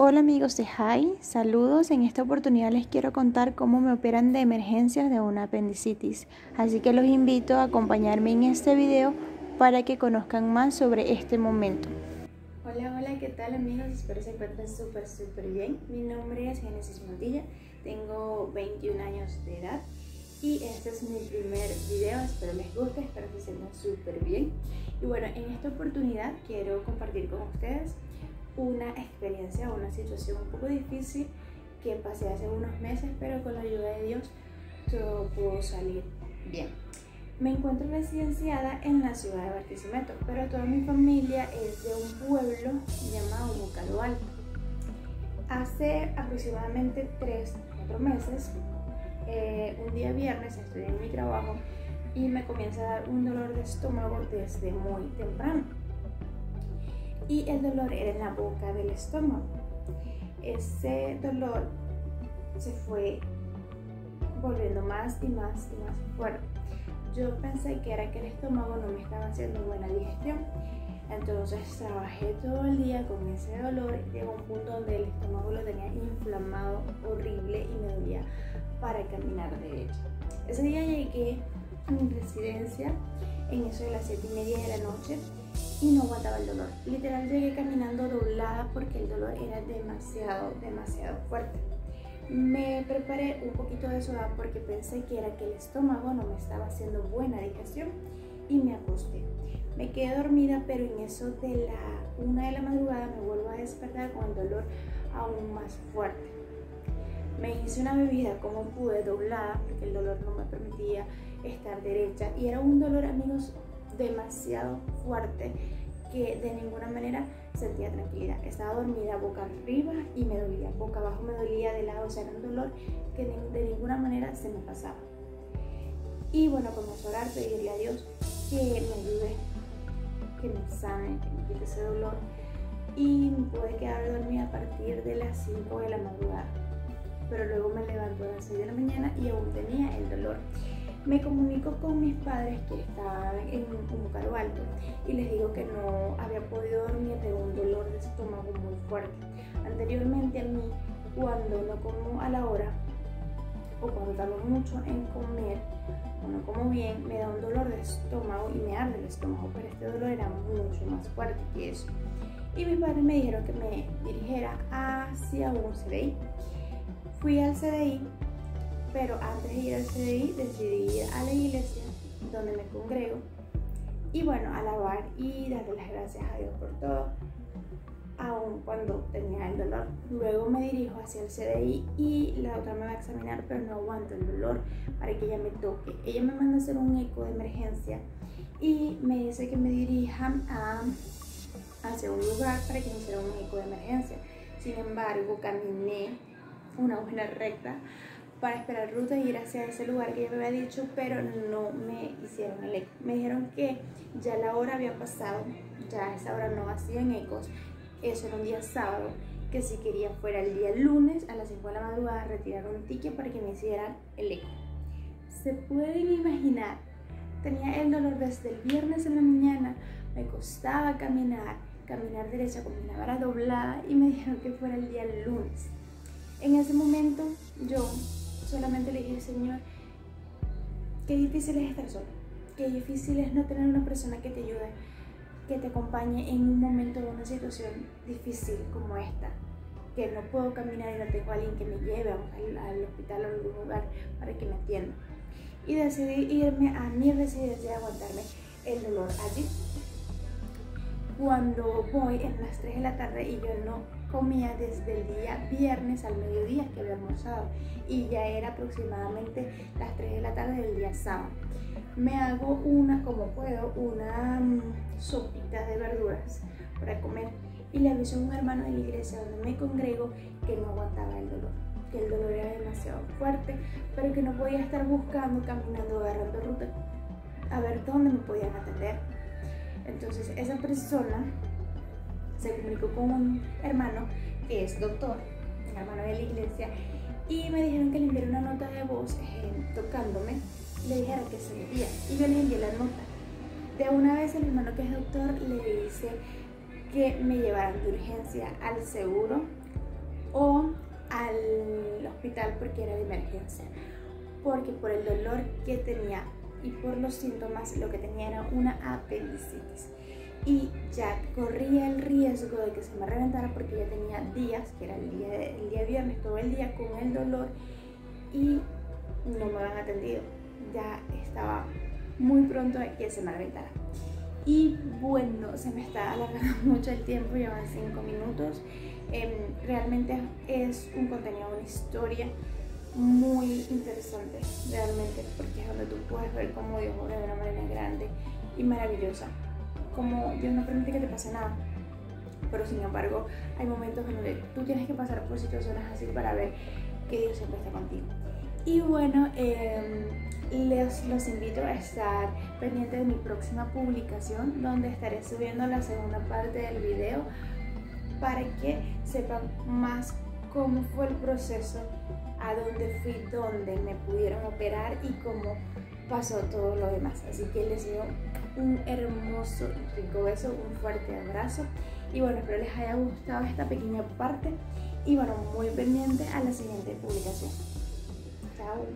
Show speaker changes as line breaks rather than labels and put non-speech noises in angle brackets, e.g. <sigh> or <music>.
Hola amigos de HAI, saludos. En esta oportunidad les quiero contar cómo me operan de emergencias de una apendicitis. Así que los invito a acompañarme en este video para que conozcan más sobre este momento.
Hola, hola, ¿qué tal amigos? Espero se encuentren súper, súper bien. Mi nombre es Genesis Montilla, tengo 21 años de edad y este es mi primer video, espero les guste, espero que se sientan súper bien. Y bueno, en esta oportunidad quiero compartir con ustedes una experiencia, una situación un poco difícil que pasé hace unos meses, pero con la ayuda de Dios todo pudo salir bien. Me encuentro residenciada en la ciudad de Barquisimeto, pero toda mi familia es de un pueblo llamado Bucalo Alto. Hace aproximadamente 3-4 meses, eh, un día viernes estoy en mi trabajo y me comienza a dar un dolor de estómago desde muy temprano y el dolor era en la boca del estómago. Ese dolor se fue volviendo más y más y más fuerte. Yo pensé que era que el estómago no me estaba haciendo buena digestión. Entonces trabajé todo el día con ese dolor. Llegó un punto donde el estómago lo tenía inflamado, horrible y me dolía para caminar derecho. Ese día llegué a mi residencia en eso de las 7 y media de la noche y no aguantaba el dolor. Literal llegué caminando doblada porque el dolor era demasiado, demasiado fuerte. Me preparé un poquito de soda porque pensé que era que el estómago no me estaba haciendo buena digestión y me acosté. Me quedé dormida, pero en eso de la una de la madrugada me vuelvo a despertar con el dolor aún más fuerte. Me hice una bebida como pude, doblada, porque el dolor no me permitía estar derecha. Y era un dolor, amigos, demasiado fuerte que de ninguna manera sentía tranquilidad. Estaba dormida boca arriba y me dolía, boca abajo me dolía de lado, o sea, era un dolor que de, ninguna manera se me pasaba. Y bueno, comencé a orar, pedirle a Dios que me ayude, que me sane, que me quite ese dolor. Y me pude quedar dormida a partir de las 5 de la madrugada. Pero luego me levanto a las 6 de la mañana y aún tenía el dolor me comunico con mis padres que estaban en un caro alto y les digo que no había podido dormir de un dolor de estómago muy fuerte. Anteriormente a mí, cuando no como a la hora o cuando tardo mucho en comer o no como bien, me da un dolor de estómago y me arde el estómago, pero este dolor era mucho más fuerte que eso. Y mis padres me dijeron que me dirigiera hacia un CDI. Fui al CDI pero antes de ir al CDI decidí ir a la iglesia donde me congrego y bueno, alabar y darle las gracias a Dios por todo, aun cuando tenía el dolor. Luego me dirijo hacia el CDI y la doctora me va a examinar, pero no aguanto el dolor para que ella me toque. Ella me manda a hacer un eco de emergencia y me dice que me dirijan a, hacia un lugar para que me hiciera un eco de emergencia. Sin embargo, caminé una buena recta para esperar ruta y ir hacia ese lugar que yo me había dicho, pero no me hicieron el eco. Me dijeron que ya la hora había pasado, ya a esa hora no hacían ecos. Eso era un día sábado, que si quería fuera el día lunes a las 5 de la madrugada retirar un ticket para que me hicieran el eco. Se pueden imaginar, tenía el dolor desde el viernes en la mañana, me costaba caminar, caminar derecha con mi vara doblada y me dijeron que fuera el día lunes. En ese momento yo solamente le dije, Señor, qué difícil es estar sola, qué difícil es no tener una persona que te ayude, que te acompañe en un momento de una situación difícil como esta, que no puedo caminar y no tengo a alguien que me lleve al, hospital o a algún lugar para que me atienda. Y decidí irme a mi residencia y aguantarme el dolor allí. Cuando voy en las 3 de la tarde y yo no comía desde el día viernes al mediodía que había almorzado y ya era aproximadamente las 3 de la tarde del día sábado. Me hago una, como puedo, una mm, sopita de verduras para comer y le aviso a un hermano de la iglesia donde me congrego que no aguantaba el dolor, que el dolor era demasiado fuerte, pero que no podía estar buscando, caminando, agarrando ruta a ver dónde me podían atender. Entonces esa persona se comunicó con un hermano que es doctor, un hermano de la iglesia, y me dijeron que le enviara una nota de voz eh, tocándome, le dijera que se veía, y yo le envié la nota. De una vez el hermano que es doctor le dice que me llevaran de urgencia al seguro o al hospital porque era de emergencia. Porque por el dolor que tenía y por los síntomas lo que tenía era una apendicitis. Y ya corría el riesgo de que se me reventara porque ya tenía días, que era el día, el día viernes, todo el día con el dolor y no me habían atendido. Ya estaba muy pronto que se me reventara. Y bueno, se me está alargando <laughs> mucho el tiempo, llevan 5 minutos. Em, realmente es un contenido, una historia muy interesante, realmente, porque es donde tú puedes ver cómo Dios obra de una manera grande y maravillosa. Como Dios no permite que te pase nada, pero sin embargo hay momentos en donde tú tienes que pasar por situaciones así para ver que Dios siempre está contigo. Y bueno, eh, les los invito a estar pendientes de mi próxima publicación donde estaré subiendo la segunda parte del video para que sepan más cómo fue el proceso, a dónde fui, dónde me pudieron operar y cómo pasó todo lo demás. Así que les doy un hermoso y rico beso, un fuerte abrazo y bueno, espero les haya gustado esta pequeña parte y bueno, muy pendiente a la siguiente publicación. Chao.